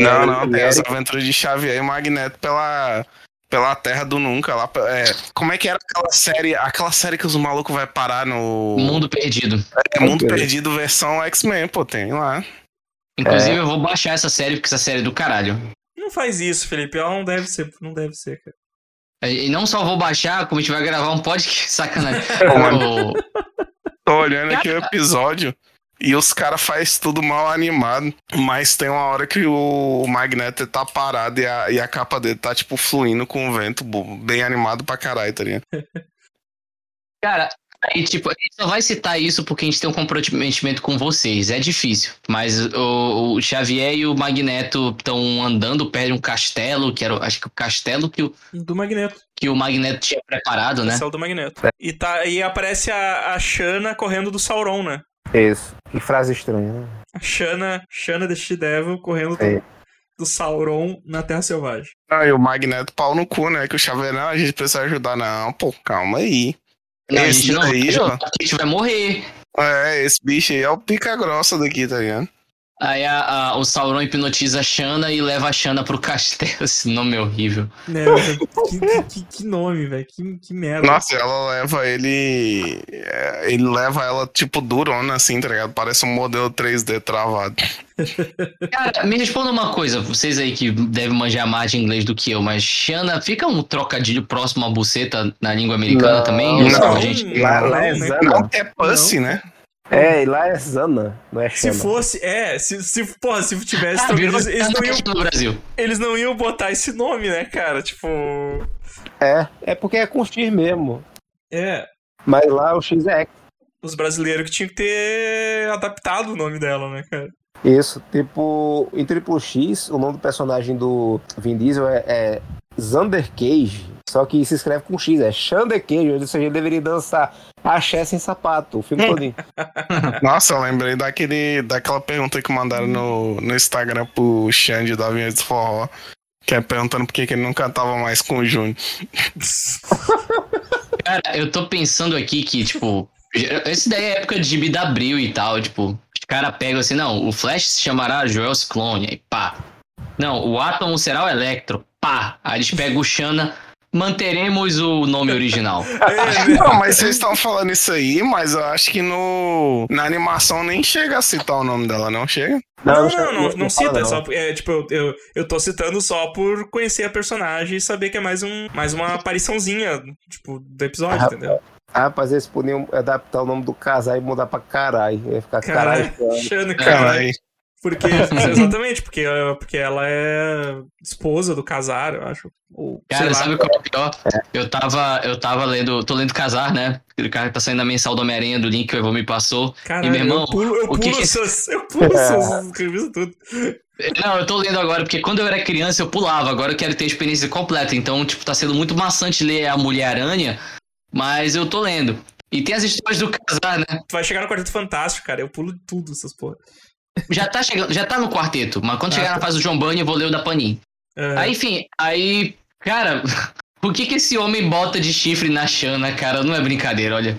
Não, não, tem as aventuras de Xavier e Magneto pela. Pela Terra do Nunca lá. É, como é que era aquela série? Aquela série que os malucos vai parar no. Mundo perdido. É, Mundo Ok. Perdido versão X-Men, pô, tem lá. Inclusive, eu vou baixar essa série porque essa série é do caralho. Não faz isso, Felipe. Ela não deve ser, não deve ser, cara. E não só vou baixar, como a gente vai gravar um podcast. [LAUGHS] Sacanagem. O- Tô olhando aqui o episódio e os caras faz tudo mal animado, mas tem uma hora que o Magneto tá parado e a, e a capa dele tá, tipo, fluindo com o vento, bem animado pra caralho, tá ligado? Cara, aí, tipo, a gente só vai citar isso porque a gente tem um comprometimento com vocês. É difícil. Mas o, o Xavier e o Magneto estão andando perto de um castelo, que era, o- acho que o castelo que o, Do Magneto. que o Magneto tinha preparado, né? Esse é o do Magneto. E, tá, e aparece a, a Shanna correndo do Sauron, né? Isso. Que frase estranha, né? A Shanna, Shanna the She-Devil correndo do, É. do Sauron na Terra Selvagem. Ah, e o Magneto pau no cu, né? Que o Xavier, não, a gente precisa ajudar. Não, pô, calma aí. Não, a Esse gente não daí, vai ó. a gente vai morrer. É, esse bicho aí é o pica grossa daqui, tá ligado? Aí a- a- o Sauron hipnotiza a Shanna e leva a Shanna pro castelo. [LAUGHS] Esse nome é horrível. Né, que, que, que- que nome, velho. Que, que merda. Nossa, ela leva ele. é, Ele leva ela, tipo, durona, assim, tá ligado? Parece um modelo 3D travado. Cara, me responda uma coisa, vocês aí que devem manjar mais de inglês do que eu, mas Shanna fica um trocadilho próximo à buceta na língua americana Não, também? não. A gente... Lá, lá é não, né? Zana. Não, é Pussy, né? É, e lá é Zana, não é Se Xana. fosse, é, se, se, porra, se tivesse, Ah, eles, eles não iam, no Brasil. eles não iam botar esse nome, né, cara? Tipo, É, é porque é com X mesmo. é, Mas lá o X é X. os brasileiros que tinham que ter adaptado o nome dela, né, cara? Isso, tipo, em Triple X, o nome do personagem do Vin Diesel é, é Xander Cage, só que se escreve com X, é Xander Cage, ou seja, ele deveria dançar axé sem sapato, o filme todinho. [LAUGHS] Nossa, eu lembrei daquele, daquela pergunta que mandaram no, no Instagram pro Xande da Vinha de Forró. Que é perguntando por que que ele não cantava mais com o Júnior. [LAUGHS] Cara, eu tô pensando aqui que, tipo, esse daí é época de gibi da Abril e tal, tipo, os caras pegam assim, não, o Flash se chamará Joel Clone, aí pá. Não, o átomo será o Electro. Pá! Aí eles pegam o Xana. Manteremos o nome original. [LAUGHS] Não, mas vocês estão falando isso aí, mas eu acho que no, na animação nem chega a citar o nome dela, não chega? Não, não, não, não, cita, é não. só, é, tipo, eu, eu, eu tô citando só por conhecer a personagem e saber que é mais, um, mais uma apariçãozinha, tipo, do episódio, Ah, entendeu? Rapaz, eles podiam adaptar o nome do casal e mudar pra caralho. Ia ficar Caralho, caralho. Xana, caralho. Caralho. Porque, [LAUGHS] exatamente, porque, porque ela é esposa do casar, eu acho. Ou, Cara, sabe o que é o pior? Eu tava, eu tava lendo, tô lendo Casar, né? O cara tá saindo a mensal do Homem-Aranha do link que o Evo me passou. Caralho, e meu irmão, eu pulo, eu pulo que- essas, [LAUGHS] eu pulo essas revistas tudo. Não, eu tô lendo agora, porque quando eu era criança eu pulava, agora eu quero ter a experiência completa. Então, tipo, tá sendo muito maçante ler a Mulher-Aranha, mas eu tô lendo. E tem as histórias do Casar, né? Tu vai chegar no Quarteto Fantástico, cara, eu pulo tudo essas porra. Já tá chegando, já tá no quarteto, mas quando Ah, chegar tá. na fase do João Bunny, eu vou ler o da Panin. É, Aí, enfim, aí, cara, [LAUGHS] o que que esse homem bota de chifre na Xana, cara? Não é brincadeira, olha.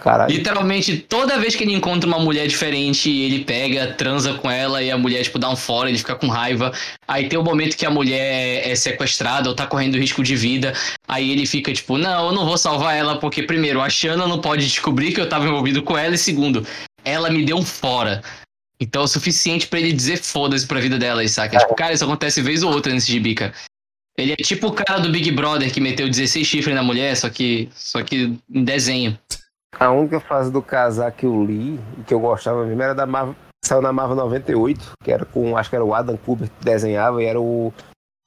Caralho. Literalmente, toda vez que ele encontra uma mulher diferente, ele pega, transa com ela e a mulher, tipo, dá um fora, ele fica com raiva. Aí tem o momento que a mulher é sequestrada ou tá correndo risco de vida. Aí ele fica, tipo, não, eu não vou salvar ela porque, primeiro, a Shanna não pode descobrir que eu tava envolvido com ela. E segundo, ela me deu um fora. Então é o suficiente pra ele dizer foda-se pra vida dela, saca? Tipo, cara, isso acontece vez ou outra nesse gibi, cara. Ele é tipo o cara do Big Brother que meteu 16 chifres na mulher, só que, só que em desenho. A única fase do casar que eu li e que eu gostava mesmo era da Marvel. Saiu na Marvel 98, que era com. Acho que era o Adam Kubert que desenhava e era o.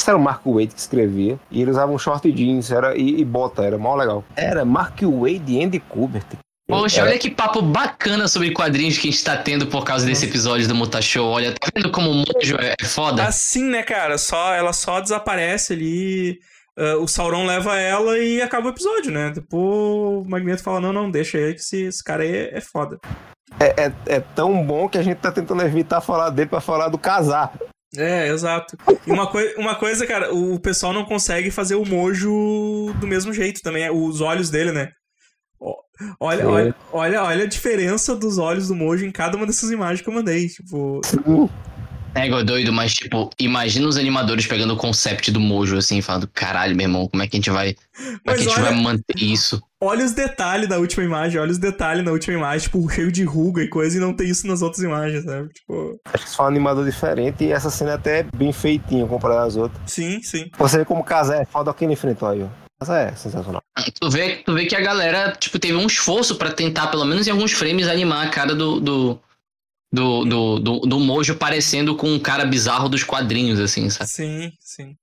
Era o Mark Wade que escrevia. E ele usava um short jeans era, e, e bota, era mó legal. Era Mark Wade e Andy Kubert. Poxa, Era- olha que papo bacana sobre quadrinhos que a gente tá tendo por causa desse episódio do Muta Show. Olha, tá vendo como o Mojo é é foda? Assim, né, cara? Só, ela só desaparece ali. Ah, o Sauron leva ela e acaba o episódio, né? Depois o Magneto fala: não, não, deixa aí que esse, esse cara aí é, é foda. É, é, é tão bom que a gente tá tentando evitar falar dele pra falar do casar. É, exato. E uma, coi uma coisa, cara, o pessoal não consegue fazer o Mojo do mesmo jeito também. é, Os olhos dele, né? Olha, olha, olha, olha a diferença dos olhos do Mojo em cada uma dessas imagens que eu mandei. Tipo, É, igual doido, mas tipo, imagina os animadores pegando o concept do Mojo assim, falando, caralho, meu irmão, como é que a gente vai. Como é Mas que a gente olha- vai manter isso? olha os detalhes da última imagem, olha os detalhes na última imagem, tipo, cheio de ruga e coisa, e não tem isso nas outras imagens, sabe? Tipo, Acho que só um animador diferente e essa cena é até bem feitinha comparada às outras. sim, sim. Você vê como o casar é foda quem ele enfrentou aí, ó. Casar é sensacional. Tu vê, tu vê que a galera, tipo, teve um esforço pra tentar, pelo menos em alguns frames, animar a cara do. do... Do, do, do, do Mojo parecendo com um cara bizarro dos quadrinhos, assim, sabe? Sim, sim.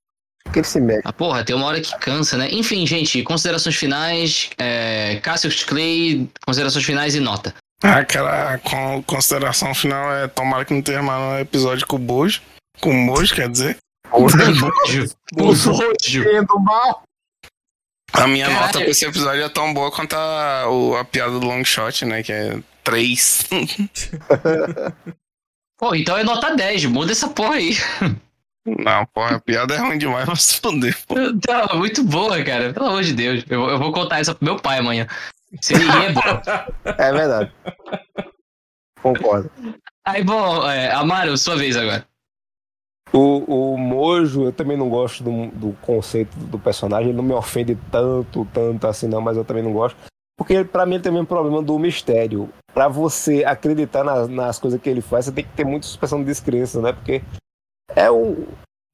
Porque ele se mexe. Ah, porra, tem uma hora que cansa, né? Enfim, gente, considerações finais. É, Cassius Clay, considerações finais e nota. Aquela con- consideração final é tomara que não tenha mais um episódio com o Bojo. Com o Mojo, quer dizer. Mojo. Mojo. Mojo. do mal. A minha Caralho. nota pra esse episódio é tão boa quanto a, o- a piada do long shot, né? Que é 3. [LAUGHS] Pô, então é nota 10, muda essa porra aí. Não, porra, a piada é ruim demais pra se fuder. pô. Tá, muito boa, cara. Pelo amor de Deus. Eu, eu vou contar essa pro meu pai amanhã. Se ele rir, é bom. É verdade. Concordo. Aí, bom, é, Amaro, sua vez agora. O, o Mojo, eu também não gosto do, do conceito do personagem. Ele não me ofende tanto, tanto assim, não, mas eu também não gosto. Porque pra mim ele tem o mesmo problema do mistério. Pra você acreditar nas, nas coisas que ele faz, você tem que ter muita suspensão de descrença, né? Porque é um,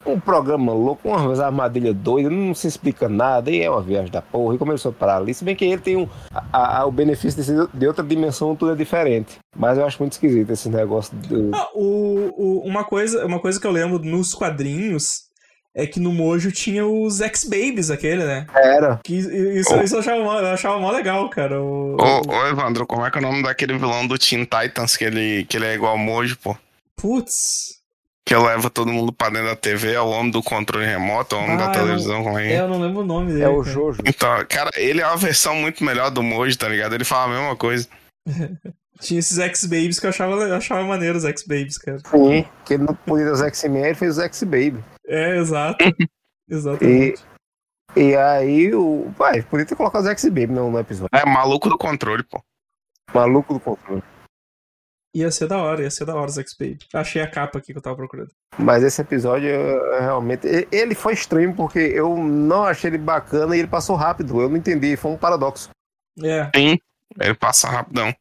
um programa louco, uma armadilha doida, não se explica nada, e é uma viagem da porra, e começou para ali. Se bem que ele tem um, a- a- o benefício de de outra dimensão, tudo é diferente. Mas eu acho muito esquisito esse negócio do. Ah, o, o- uma, coisa, uma coisa que eu lembro nos quadrinhos é que no Mojo tinha os X-Babies, aquele, né? Era. Que isso, isso eu, achava, mó- eu achava mó legal, cara. O, Ô, ô, Evandro, como é que é o nome daquele vilão do Teen Titans que ele, que ele é igual ao Mojo, pô? Putz. Que leva todo mundo pra dentro da TV, é o homem do controle remoto, é o homem Ah, da eu televisão, como é É, é? eu não lembro o nome dele. É o cara. Jojo. Então, cara, ele é uma versão muito melhor do Mojo, tá ligado? Ele fala a mesma coisa. [LAUGHS] Tinha esses X-Babies que eu achava, eu achava maneiro, os X-Babies, cara. Sim, que ele não podia ter os X-Men, ele fez os X-Baby. É, exato. [LAUGHS] Exatamente. E aí, o. Pai, podia ter colocado os X-Baby no, no episódio. É maluco do controle, pô. Maluco do controle. Ia ser da hora, ia ser da hora o Zack Spade. Achei a capa aqui que eu tava procurando. Mas esse episódio, eu, realmente. e- Ele foi estranho porque eu não achei ele bacana e ele passou rápido. Eu não entendi, foi um paradoxo. É, Sim, ele passa rapidão.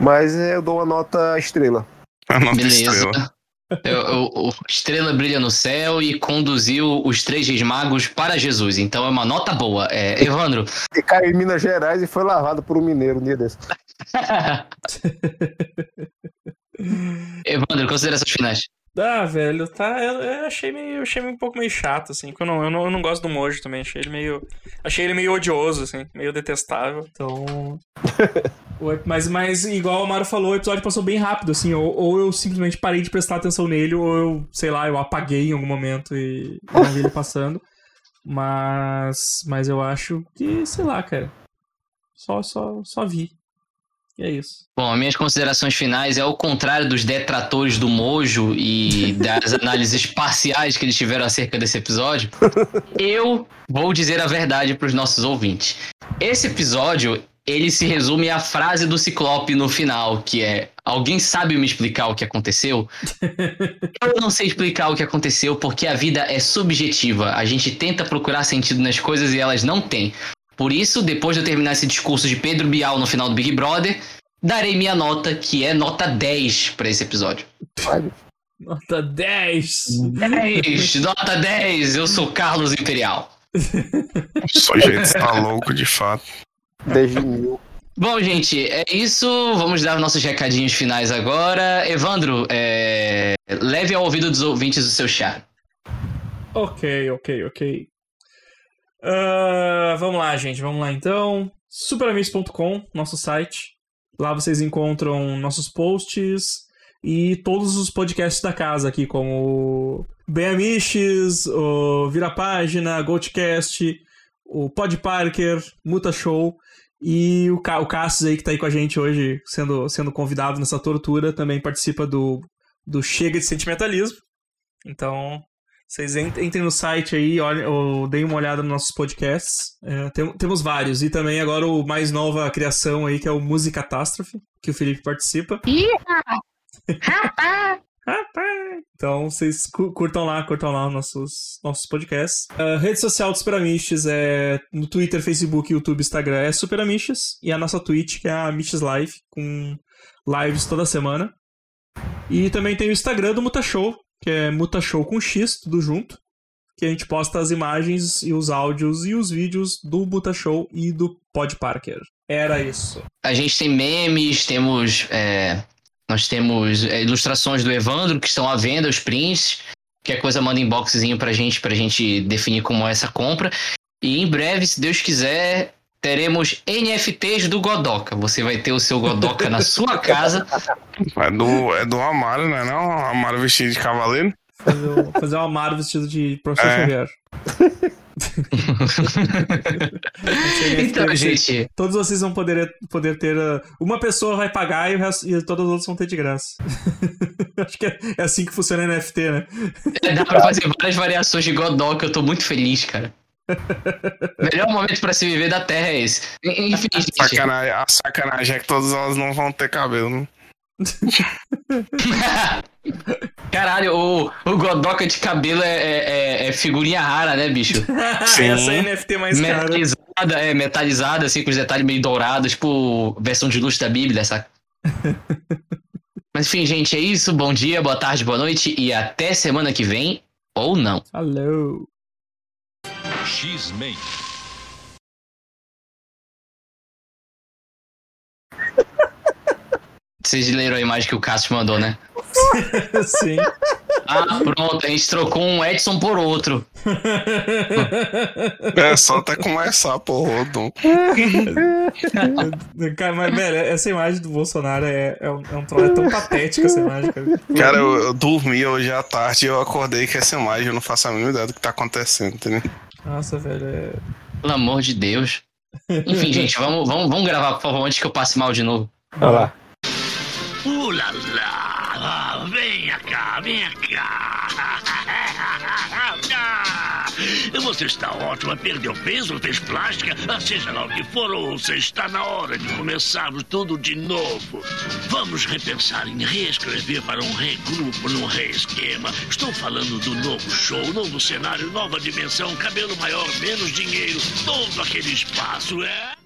Mas eu dou uma nota estrela. A nota Beleza. estrela. Eu- eu- o estrela brilha no céu e conduziu os três reis magos para Jesus. Então é uma nota boa. É, Evandro, E caiu em Minas Gerais e foi lavado por um mineiro um dia desse. [LAUGHS] Evandro, considerações finais. Ah, velho, tá. Eu, eu achei meio. Achei um pouco meio chato, assim. porque Eu não, eu não, eu não gosto do Mojo também. Achei ele meio. Achei ele meio odioso, assim, meio detestável. Então. [LAUGHS] mas, mas, igual o Amaro falou, o episódio passou bem rápido, assim. Ou, ou eu simplesmente parei de prestar atenção nele, ou eu, sei lá, eu apaguei em algum momento e não vi ele passando. Mas. Mas eu acho que, sei lá, cara. Só, só, só vi. E é isso. Bom, minhas considerações finais é ao contrário dos detratores do Mojo e das [LAUGHS] análises parciais que eles tiveram acerca desse episódio. Eu vou dizer a verdade para os nossos ouvintes. Esse episódio, ele se resume à frase do Ciclope no final, que é: Alguém sabe me explicar o que aconteceu? [LAUGHS] Eu não sei explicar o que aconteceu porque a vida é subjetiva. A gente tenta procurar sentido nas coisas e elas não têm. Por isso, depois de eu terminar esse discurso de Pedro Bial no final do Big Brother, darei minha nota, que é nota 10 para esse episódio. Nota 10! 10! [LAUGHS] nota 10! Eu sou Carlos Imperial. Só gente está louco de fato. Desde mil. Bom, gente, é isso. Vamos dar nossos recadinhos finais agora. Evandro, é, leve ao ouvido dos ouvintes o seu chá. Ok, ok, ok. Ah, vamos lá, gente. Vamos lá então. Superamigos.com, nosso site. Lá vocês encontram nossos posts e todos os podcasts da casa aqui, como Bem Amiches, o Vira Página, Goldcast, o Pod Parker, Muta Show e o, Ca o Cassius aí que tá aí com a gente hoje, sendo, sendo convidado nessa tortura, também participa do, do Chega de Sentimentalismo. Então, vocês en- entrem no site aí, olhem, ou deem uma olhada nos nossos podcasts. É, tem- temos vários. E também agora o mais nova criação aí, que é o Musicatástrofe, que o Felipe participa. [LAUGHS] Rapaz! Então vocês cu- curtam lá, curtam lá os nossos, nossos podcasts. A rede social do Superamistes é no Twitter, Facebook, YouTube, Instagram é Superamistes. E a nossa Twitch, que é a Miches Live, com lives toda semana. E também tem o Instagram do Mutashow, que é Mutashow com X, tudo junto. Que a gente posta as imagens e os áudios e os vídeos do Mutashow e do Pod Parker. Era isso. A gente tem memes, temos. é, nós temos é, ilustrações do Evandro que estão à venda, os prints. Qualquer coisa, manda inboxzinho pra gente, pra gente definir como é essa compra. E em breve, se Deus quiser, teremos NFTs do Godoka. Você vai ter o seu Godoka na sua casa. É do, é do Amaro, né? Não? Amaro vestido de cavaleiro. Fazer, o- fazer um Amaro vestido de professor É. Xavier. [LAUGHS] Então, gente, Todos vocês vão poder, poder ter. uh, Uma pessoa vai pagar e, o resto, e todos os outros vão ter de graça. [LAUGHS] Acho que é, é assim que funciona NFT, né? dá pra fazer várias variações de Godoka. Eu tô muito feliz, cara. [LAUGHS] Melhor momento pra se viver da Terra é esse. Enfim, gente. Sacanagem, a sacanagem é que todas elas não vão ter cabelo, né? [LAUGHS] Caralho, o, o Godoka de cabelo é, é- é- é figurinha rara, né, bicho? [LAUGHS] Sim. Essa é a NFT mais cara. metalizada, é, metalizada, assim, com os detalhes meio dourados, tipo versão de luz da Bíblia, saca? Mas enfim, gente, é isso. Bom dia, boa tarde, boa noite e até semana que vem, ou não. Alô. X-Men. Vocês leram a imagem que o Cássio mandou, né? [LAUGHS] Sim. Ah, pronto, a gente trocou um Edson por outro. [LAUGHS] É só até começar, porra. Dom. [LAUGHS] Cara, mas, velho, essa imagem do Bolsonaro é, é, um, é, um troço- é tão patética essa imagem, cara. Cara, eu, eu dormi hoje à tarde e eu acordei com essa imagem, eu não faço a mínima ideia do que tá acontecendo, entendeu? Nossa, velho, é. Pelo amor de Deus. Enfim, [LAUGHS] gente, vamos, vamos, vamos gravar, por favor, antes que eu passe mal de novo. Olha lá. Você está ótima, perdeu peso, fez plástica, ah, seja lá o que for, ou você está na hora de começarmos tudo de novo. Vamos repensar em reescrever para um regrupo, num reesquema. Estou falando do novo show, novo cenário, nova dimensão, cabelo maior, menos dinheiro, todo aquele espaço, é?